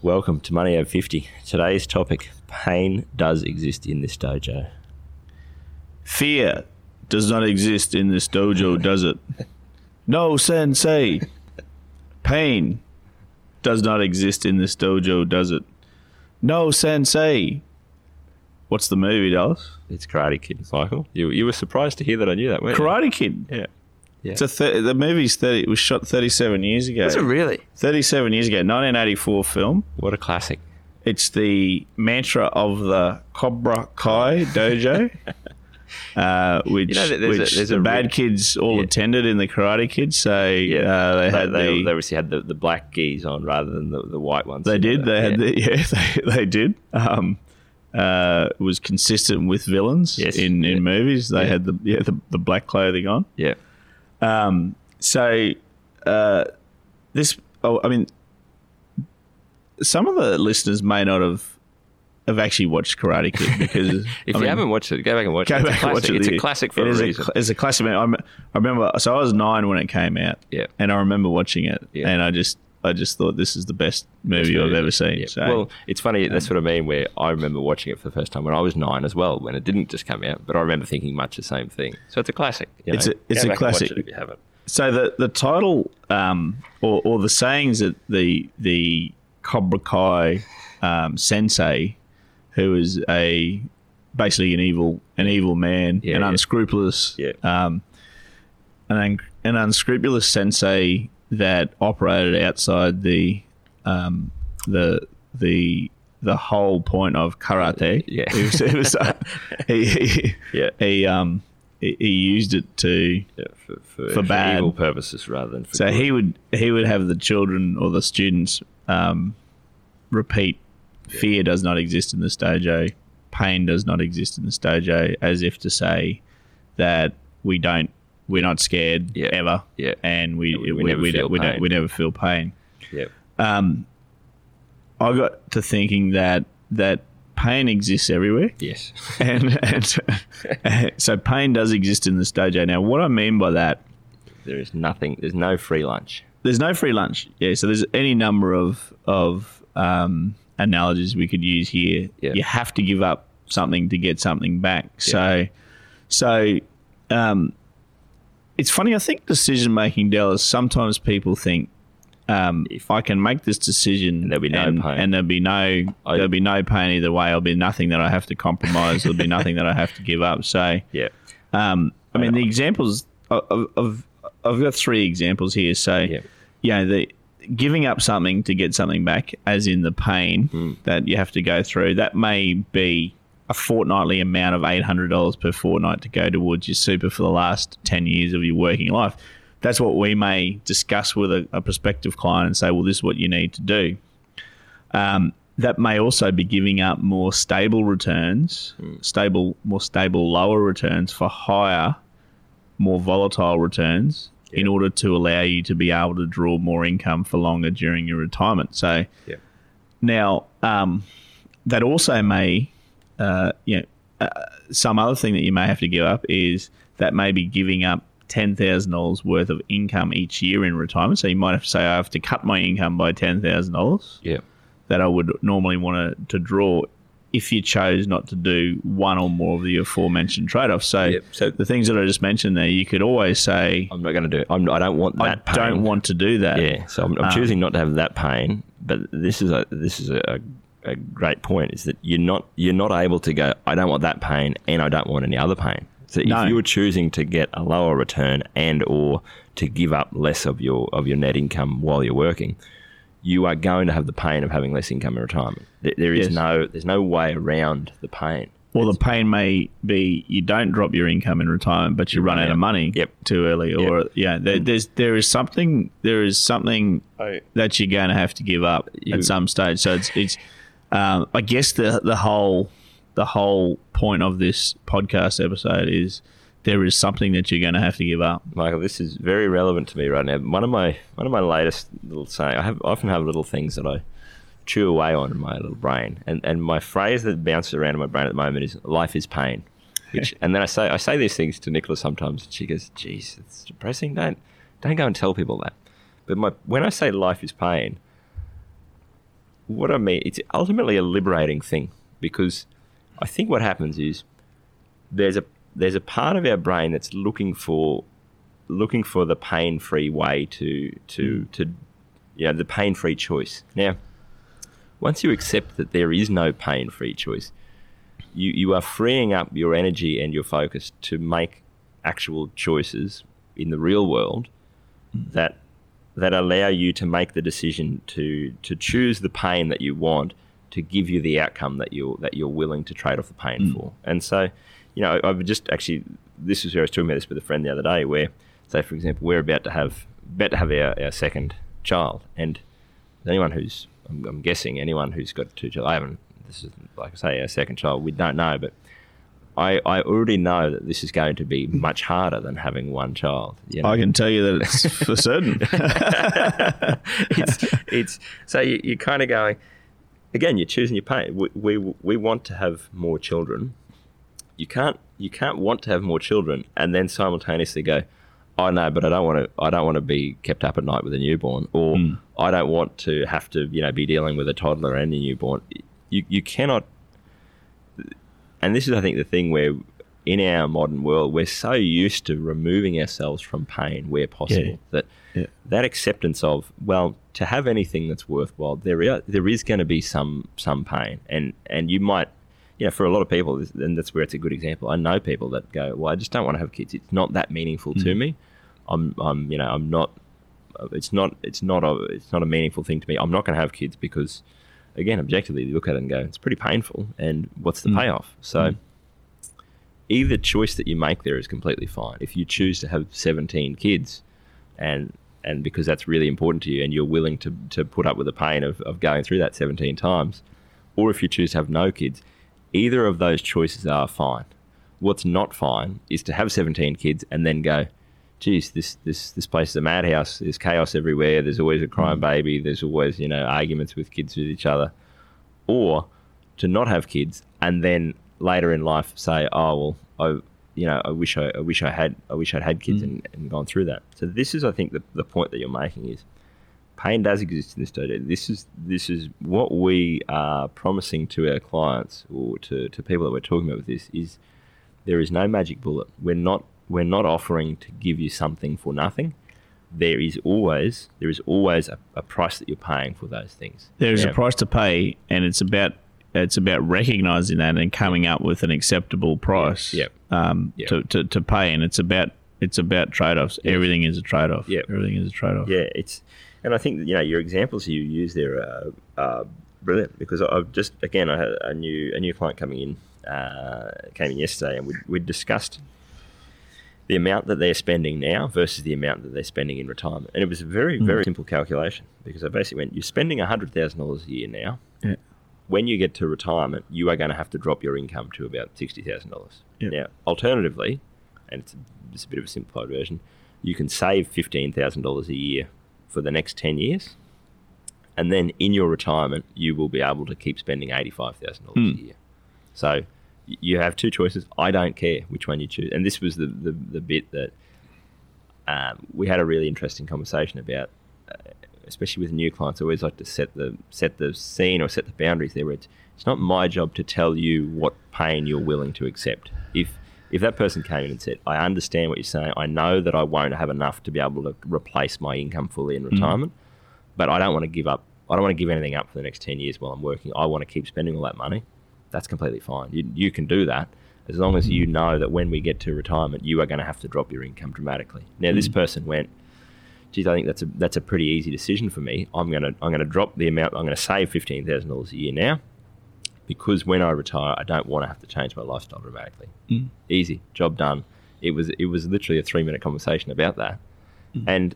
Welcome to Money Over 50. Today's topic pain does exist in this dojo. Fear does not exist in this dojo, does it? No, sensei. Pain does not exist in this dojo, does it? No, sensei. What's the movie, Dallas? It's Karate Kid, Michael. You, you were surprised to hear that I knew that, weren't you? Karate Kid. Yeah. Yeah. It's a thir- the movie's 30, it was shot 37 years ago. Is it really? 37 years ago, 1984 film. What a classic. It's the mantra of the Cobra Kai dojo, uh, which, You know, there's a- there's the a bad kids all Yeah. attended in the Karate Kids. So uh, they they, had they, the, they obviously had the, the black gis on rather than the, the white ones. They did. They had. Yeah. The, yeah, they, they did. Um, uh, it was consistent with villains Yes, in, yeah. in movies. They Yeah. had the yeah the, the black clothing on. Yeah. Um, so uh, this. Oh, I mean, some of the listeners may not have have actually watched Karate Kid because If I you mean, haven't watched it, go back and watch Go it. It's back a and watch classic. it. It's a classic for It a is reason. it's a classic. I, I remember. So I was nine when it came out. Yeah. and I remember watching it, Yeah. and I just I just thought this is the best movie I've ever seen. Yeah. So, Well, it's funny. That's what I mean. Where I remember watching it for the first time when I was nine as well, when it didn't just come out. But I remember thinking much the same thing. So it's a classic. you It's know. a- it's Go a back and watch classic. it if you haven't. So the the title um, or or the sayings that the the Cobra Kai um, sensei, who is a basically an evil an evil man, Yeah, an yeah. unscrupulous, Yeah. um, an an unscrupulous sensei that operated outside the um, the the the whole point of karate. Yeah. It was, it was, uh, he, he, Yeah. he um he, he used it to Yeah, for, for, For bad. evil purposes rather than for So good. he would he would have the children or the students um, repeat, "Fear does not exist in this dojo. Pain does not exist in this dojo," as if to say that we don't, we're not scared Yeah. ever, Yeah. and we we- we, we we, never we, feel don't, we, pain. we never feel pain. Yeah. Um, I got to thinking that that pain exists everywhere Yes. and, and so pain does exist in this dojo. Now, what I mean by that there is nothing. There's no free lunch. there's no free lunch. Yeah, so there's any number of of um, analogies we could use here. Yeah. You have to give up something to get something back. So, so um, it's funny. I think decision making, Dallas. Sometimes people think. Um, if I can make this decision, there'll be no and, pain. and there'll be no there'll be no pain either way. There'll be nothing that I have to compromise. there'll be nothing that I have to give up. So, Yeah. um, I mean, the examples of, of I've got three examples here. So, Yeah. you know, the giving up something to get something back, as in the pain Hmm. that you have to go through, that may be a fortnightly amount of eight hundred dollars per fortnight to go towards your super for the last ten years of your working life. That's what we may discuss with a, a prospective client and say, well, this is what you need to do. Um, that may also be giving up more stable returns, stable, more stable, lower returns for higher, more volatile returns in order to allow you to be able to draw more income for longer during your retirement. So Yeah. now um, that also may, uh, you know, uh, some other thing that you may have to give up is that may be giving up ten thousand dollars worth of income each year in retirement. So you might have to say, I have to cut my income by ten thousand dollars Yeah. that I would normally want to, to draw if you chose not to do one or more of the aforementioned trade-offs. So, Yep. So- the things that I just mentioned there, you could always say, I'm not going to do it. I'm, I don't want I that pain. don't want to do that. Yeah. So I'm, I'm Um, choosing not to have that pain. But this is a this is a, a great point. Is that you're not you're not able to go. I don't want that pain, and I don't want any other pain. So No. if you were choosing to get a lower return and or to give up less of your of your net income while you're working, you are going to have the pain of having less income in retirement. There, there is Yes. no there's no way around the pain. Well, the pain may be you don't drop your income in retirement, but you, run out of money Yep. too early. Or yeah, there, mm. there's there is something there is something that you're going to have to give up You- at some stage. So it's it's um, I guess the the whole the whole point of this podcast episode is there is something that you're going to have to give up. Michael, this is very relevant to me right now. One of my one of my latest little saying. I have often have little things that I chew away on in my little brain, and and my phrase that bounces around in my brain at the moment is "life is pain." Which, and then I say I say these things to Nicola sometimes, and she goes, "Geez, it's depressing. Don't don't go and tell people that." But my when I say life is pain, what I mean it's ultimately a liberating thing because I think what happens is there's a there's a part of our brain that's looking for looking for the pain free way to to hmm. to you know the pain free choice. Now, once you accept that there is no pain free choice, you you are freeing up your energy and your focus to make actual choices in the real world hmm. that that allow you to make the decision to to choose the pain that you want to give you the outcome that you that you're willing to trade off the pain mm. for. And so, you know, I've just actually this is where I was talking about this with a friend the other day, where say for example we're about to have about to have our, our second child, and anyone who's I'm, I'm guessing anyone who's got two children, I haven't. This is like I say our second child. We don't know, but I, I already know that this is going to be much harder than having one child. You know? I can tell you that it's for certain. it's it's so you, you're kind of going again. You're choosing your pain. We, we we want to have more children. You can't you can't want to have more children and then simultaneously go, I know, but I don't want to. I don't want to be kept up at night with a newborn, or hmm. I don't want to have to you know be dealing with a toddler and a newborn. You you cannot. And this is, I think, the thing where in our modern world we're so used to removing ourselves from pain where possible Yeah. that Yeah. that acceptance of well to have anything that's worthwhile there is, there is going to be some some pain. And and you might you know for a lot of people and that's where it's a good example I know people that go well I just don't want to have kids. It's not that meaningful to mm. me. I'm I'm you know I'm not it's not it's not a it's not a meaningful thing to me. I'm not going to have kids because again objectively you look at it and go it's pretty painful and what's the mm. payoff so mm. either choice that you make there is completely fine. If you choose to have 17 kids and and because that's really important to you and you're willing to, to put up with the pain of, of going through that 17 times, or if you choose to have no kids, either of those choices are fine. What's not fine is to have 17 kids and then go, geez, this, this, this place is a madhouse. There's chaos everywhere. There's always a crying mm. baby. There's always, you know, arguments with kids with each other. Or to not have kids and then later in life say, oh well, I you know I wish I, I wish I had I wish I'd had kids mm. and, and gone through that. So this is I think the, the point that you're making is pain does exist in this dojo. This is this is what we are promising to our clients or to, to people that we're talking about with this is there is no magic bullet. We're not we're not offering to give you something for nothing. There is always there is always a, a price that you're paying for those things. There's Yeah. a price to pay, and it's about it's about recognizing that and coming up with an acceptable price Yep. Um, Yep. To, to, to pay, and it's about it's about trade offs. Everything is a trade off. Yep. Everything is a trade off. Yeah, it's, and I think you know your examples you use there are, are brilliant because I've just again I had a new a new client coming in uh, came in yesterday and we we discussed the amount that they're spending now versus the amount that they're spending in retirement, and it was a very hmm. very simple calculation because I basically went you're spending hundred thousand dollars a year now. Yeah. When you get to retirement, you are going to have to drop your income to about sixty thousand dollars. Yep. Now, alternatively, and it's, it's a bit of a simplified version, you can save fifteen thousand dollars a year for the next ten years, and then in your retirement, you will be able to keep spending eighty-five thousand dollars a hmm. year. So you have two choices. I don't care which one you choose, and this was the the, the bit that um, we had a really interesting conversation about. Uh, especially with new clients, I always like to set the set the scene or set the boundaries there. Where it's it's not my job to tell you what pain you're willing to accept. If if that person came in and said, "I understand what you're saying. I know that I won't have enough to be able to replace my income fully in retirement, but I don't want to give up. I don't want to give anything up for the next ten years while I'm working. I want to keep spending all that money. That's completely fine. You you can do that." As long as you know that when we get to retirement, you are going to have to drop your income dramatically. Now, this mm. person went, geez, I think that's a that's a pretty easy decision for me. I'm gonna I'm gonna drop the amount. I'm gonna save fifteen thousand dollars a year now, because when I retire, I don't want to have to change my lifestyle dramatically. Mm. Easy, job done. It was it was literally a three minute conversation about that, mm. and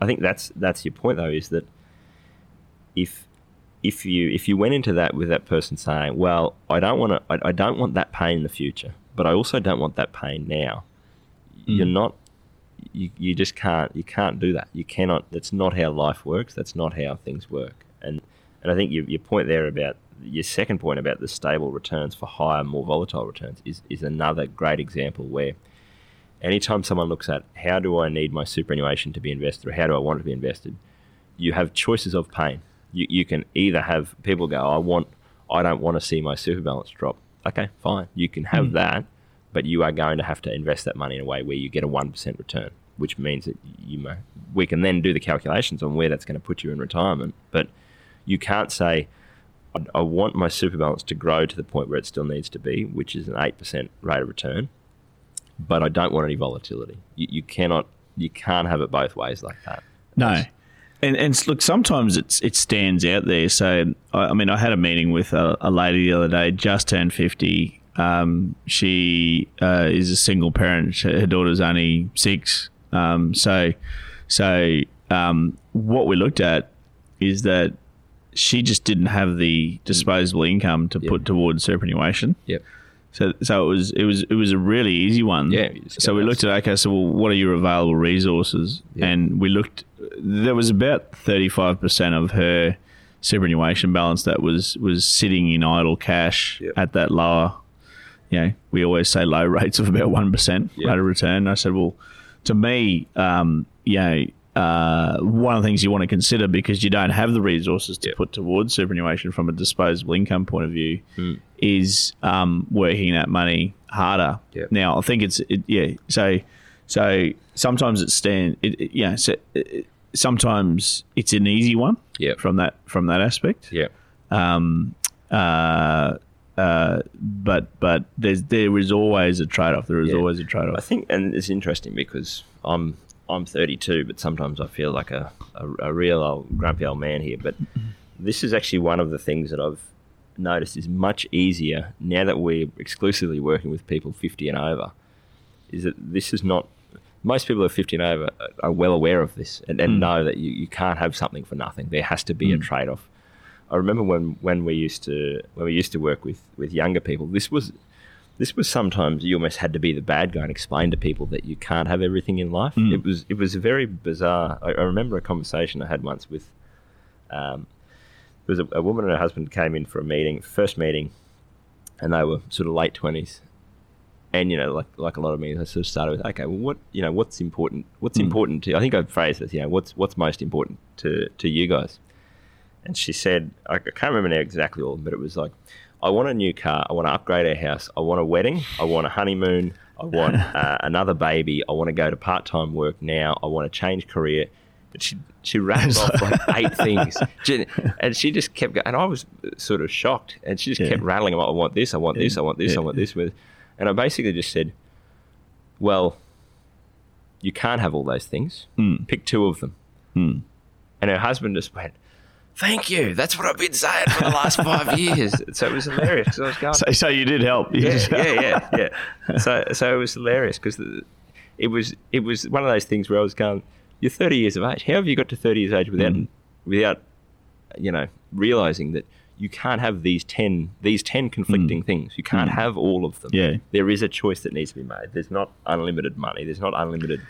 I think that's that's your point though is that if if you if you went into that with that person saying, well, I don't want to, I, I don't want that pain in the future, but I also don't want that pain now. Hmm. You're not you, you just can't you can't do that. You cannot. That's not how life works. That's not how things work. And and I think your, your point there about your second point about the stable returns for higher, more volatile returns is is another great example where anytime someone looks at how do I need my superannuation to be invested or how do I want it to be invested, you have choices of pain. You, you can either have people go, I want, I don't want to see my super balance drop. Okay, fine. You can have hmm. that, but you are going to have to invest that money in a way where you get a 1% return, which means that you may, we can then do the calculations on where that's going to put you in retirement. But you can't say, I, I want my super balance to grow to the point where it still needs to be, which is an 8% rate of return, but I don't want any volatility. You, you cannot, you can't have it both ways like that. No. And, and look, sometimes it's it stands out there. So, I, I mean, I had a meeting with a, a lady the other day, just turned 50. Um, she uh, is a single parent. Her daughter's only six. Um, so, so um, what we looked at is that she just didn't have the disposable income to put towards superannuation. Yep. So, so it was it was it was a really easy one. Yeah, So we looked at okay, so well, what are your available resources? Yeah. And we looked. There was about thirty five percent of her superannuation balance that was was sitting in idle cash Yep. at that lower. You know, we always say low rates of about one percent Yep. rate of return. I said, well, to me, um, you know. Uh, one of the things you want to consider because you don't have the resources to Yep. put towards superannuation from a disposable income point of view Hmm. is um, working that money harder. Yep. Now, I think it's it, yeah. So, so sometimes it's stand. It, it, yeah. So, it, sometimes it's an easy one. Yep. From that from that aspect. Yeah. Um. Uh. Uh. But but there's there is always a trade off. There is Yeah. always a trade off. I think, and it's interesting because I'm I'm 32, but sometimes I feel like a, a, a real old grumpy old man here. But this is actually one of the things that I've noticed is much easier now that we're exclusively working with people 50 and over. Is that this is not most people who are 50 and over are well aware of this and, and hmm. know that you, you can't have something for nothing. There has to be a hmm. trade off. I remember when, when we used to when we used to work with, with younger people, this was this was sometimes you almost had to be the bad guy and explain to people that you can't have everything in life. It was it was very bizarre. I, I remember a conversation I had once with um, there was a, a woman and her husband came in for a meeting, first meeting, and they were sort of late twenties. And you know, like like a lot of meetings, I sort of started with, okay, well, what you know, what's important? What's important to? I think I phrased this, you know, what's what's most important to to you guys? And she said, I can't remember now exactly all, but it was like, I want a new car. I want to upgrade our house. I want a wedding. I want a honeymoon. I want uh, another baby. I want to go to part time work now. I want to change career. But she she rattled off like eight things, She- and she just kept going. And I was sort of shocked. And she just Yeah. kept rattling them. I want this. I want this. I want this. I want this. With, and I basically just said, well, you can't have all those things. Mm. Pick two of them. Mm. And her husband just went, Thank you. That's what I've been saying for the last five years. So it was hilarious because I was going, So, so you did help. You yeah, help. yeah, yeah, yeah. So, so it was hilarious because it was it was one of those things where I was going, "You're 30 years of age. How have you got to 30 years of age without Mm. without you know realizing that you can't have these 10 these 10 conflicting things. You can't have all of them. Mm. Yeah. there is a choice that needs to be made. There's not unlimited money. There's not unlimited.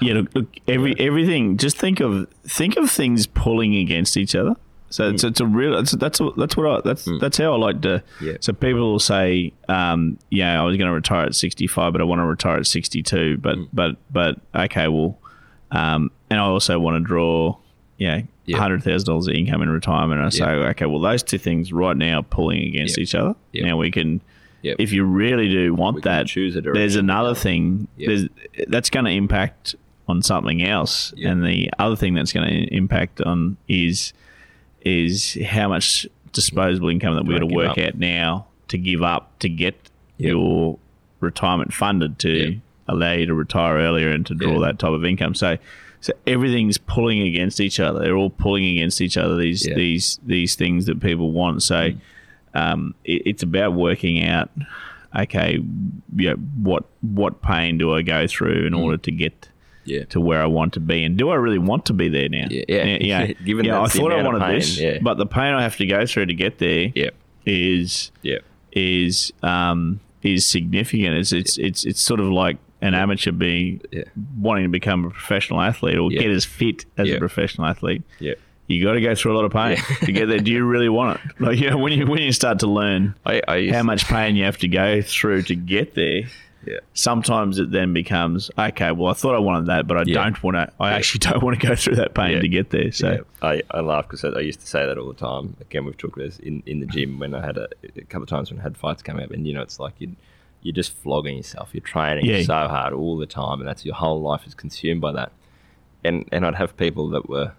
Yeah, look, look every everything. Just think of think of things pulling against each other. So it's, it's a real. It's, that's what- that's what I that's that's how I like to. Yeah. So people will say, um, yeah, I was going to retire at sixty five, but I want to retire at sixty two. But but but okay, well, um, and I also want to draw, yeah, Yeah. hundred thousand dollars of income in retirement. And I say, Yeah. okay, well, those two things right now are pulling against each other. Now we can. If you really do want We that, choose a there's another thing. There's that's going to impact on something else, and the other thing that's going to impact on is is how much disposable income that we're Don't going to work out now to give up to get Yeah. your retirement funded to Yeah. allow you to retire earlier and to draw Yeah. that type of income. So. So everything's pulling against each other. They're all pulling against each other. These these these things that people want. So, um, it, it's about working out. Okay, yeah, what what pain do I go through in Mm. order to get Yeah. to where I want to be, and do I really want to be there now? Yeah, yeah. yeah. Given yeah, I thought I wanted pain, this, yeah. but the pain I have to go through to get there is Yeah. Yeah. is um, is significant. It's it's it's it's sort of like an amateur being Yeah. wanting to become a professional athlete or Yeah. get as fit as Yeah. a professional athlete. Yeah. You got to go through a lot of pain to get there. Do you really want it? Like you know, when you when you start to learn I, I how much pain you have to go through to get there, Yeah. sometimes it then becomes okay. Well, I thought I wanted that, but I Yeah. don't want to. I actually don't want to go through that pain Yeah. to get there. So Yeah, I, I laugh because I, I used to say that all the time. Again, we've talked about this in, in the gym when I had a, a couple of times when I had fights come up, and you know, it's like you you're just flogging yourself. You're training Yeah. so hard all the time, and that's your whole life is consumed by that. And and I'd have people that were,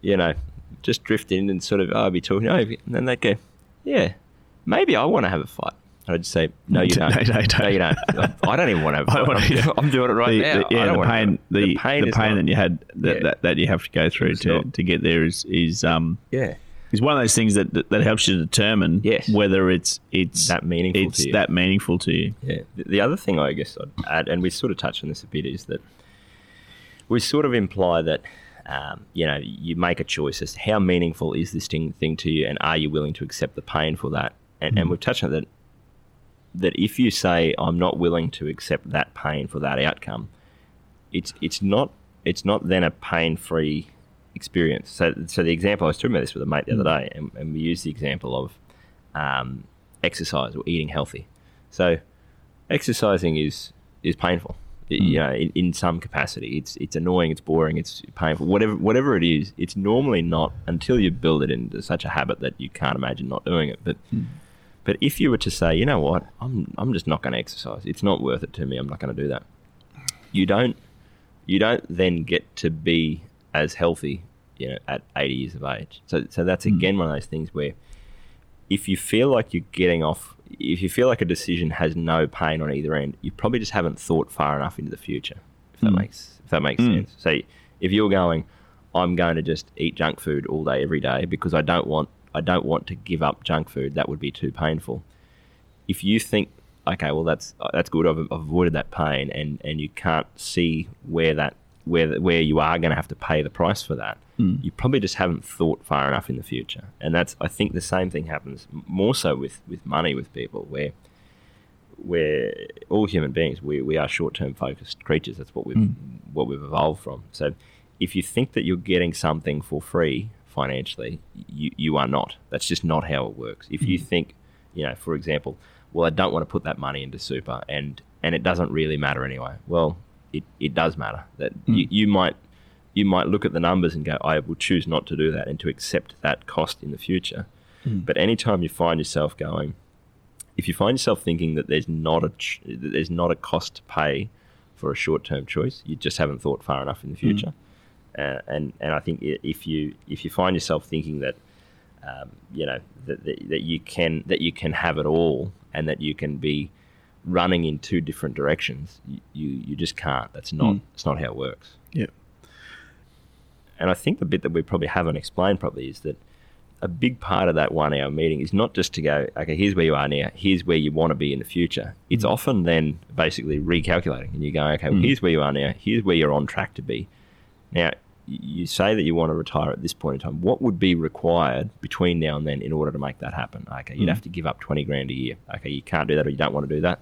you know, just drift in and sort of oh, I'd be talking, oh, and then they'd go, yeah, maybe I want to have a fight. And I'd just say, no, you don't. no, don't. you don't. I don't even want to I don't wanna- I'm, doing it right the, now. the- I yeah, don't the pain, the, the pain, is not- that you had that, Yeah. that, that you have to go through It's to, not- to get there is is um yeah. is one of those things that that, helps you determine Yes. whether it's it's That meaningful it's to you. that meaningful to you. Yeah. The- The other thing I guess I'd add, and we sort of touched on this a bit, is that we sort of imply that um, you know you make a choice as to how meaningful is this thing, thing to you, and are you willing to accept the pain for that? And, and we've touched on that. That if you say I'm not willing to accept that pain for that outcome, it's it's not it's not then a pain free experience. So so the example I was talking about this with a mate the other hmm. day, and, and we used the example of um, exercise or eating healthy. So exercising is is painful. I- hmm. You know, in, in some capacity, it's it's annoying, it's boring, it's painful. Whatever whatever it is, it's normally not until you build it into such a habit that you can't imagine not doing it. But hmm. But if you were to say, you know what, I'm I'm just not going to exercise. It's not worth it to me. I'm not going to do that. You don't you don't then get to be as healthy, you know, at 80 years of age. So so that's again one of those things where if you feel like you're getting off, if you feel like a decision has no pain on either end, you probably just haven't thought far enough into the future. If that makes if that makes Mm. sense. So if you're going, I'm going to just eat junk food all day every day because I don't want I don't want to give up junk food. That would be too painful. If you think, okay, well that's uh, that's good. I've, I've avoided that pain, and and you can't see where that where where you are going to have to pay the price for that. Hmm. You probably just haven't thought far enough in the future, and that's I think the same thing happens more so with with money with people where where all human beings we, we are short term focused creatures. That's what we've hmm. what we've evolved from. So if you think that you're getting something for free financially, you, you are not. That's just not how it works. If you hmm. think, you know, for example, well, I don't want to put that money into super and and it doesn't really matter anyway. Well, it, it does matter. That hmm. you, you might you might look at the numbers and go, I will choose not to do that and to accept that cost in the future. Hmm. But anytime you find yourself going, if you find yourself thinking that there's not a ch- that there's not a cost to pay for a short term choice, you just haven't thought far enough in the future. Uh, and and I think if you if you find yourself thinking that um, you know that, that that you can that you can have it all and that you can be running in two different directions, you you, you just can't. That's not it's not how it works. Yeah. And I think the bit that we probably haven't explained probably is that a big part of that one hour meeting is not just to go, okay, here's where you are now, here's where you want to be in the future. It's often then basically recalculating and you go, okay, well, here's where you are now, here's where you're on track to be. Now, you say that you want to retire at this point in time. What would be required between now and then in order to make that happen? Okay, you'd mm. have to give up 20 grand a year. Okay, you can't do that or you don't want to do that.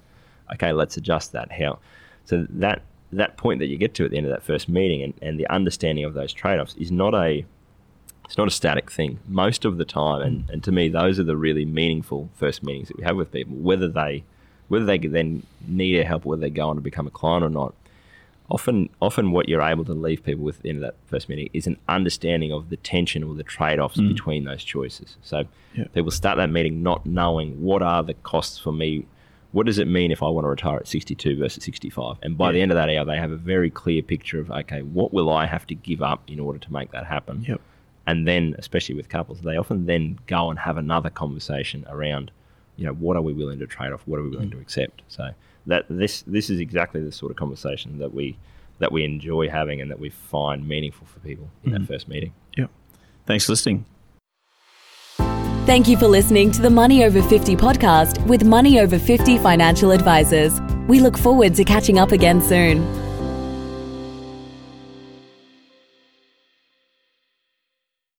Okay, let's adjust that. How? So that that point that you get to at the end of that first meeting and, and the understanding of those trade-offs is not a it's not a static thing most of the time and, and to me those are the really meaningful first meetings that we have with people whether they whether they then need our help whether they go on to become a client or not often often what you're able to leave people with at the end of that first meeting is an understanding of the tension or the trade-offs mm. between those choices. So Yeah. people start that meeting not knowing what are the costs for me what does it mean if I want to retire at 62 versus 65 and by the end of that hour they have a very clear picture of okay what will I have to give up in order to make that happen? Yep. and then especially with couples they often then go and have another conversation around you know what are we willing to trade off? What are we willing mm. to accept? So that this this is exactly the sort of conversation that we that we enjoy having and that we find meaningful for people in that mm. first meeting Yep. Thanks for listening. Thank you for listening to the Money Over 50 podcast with Money Over 50 financial advisors. We look forward to catching up again soon.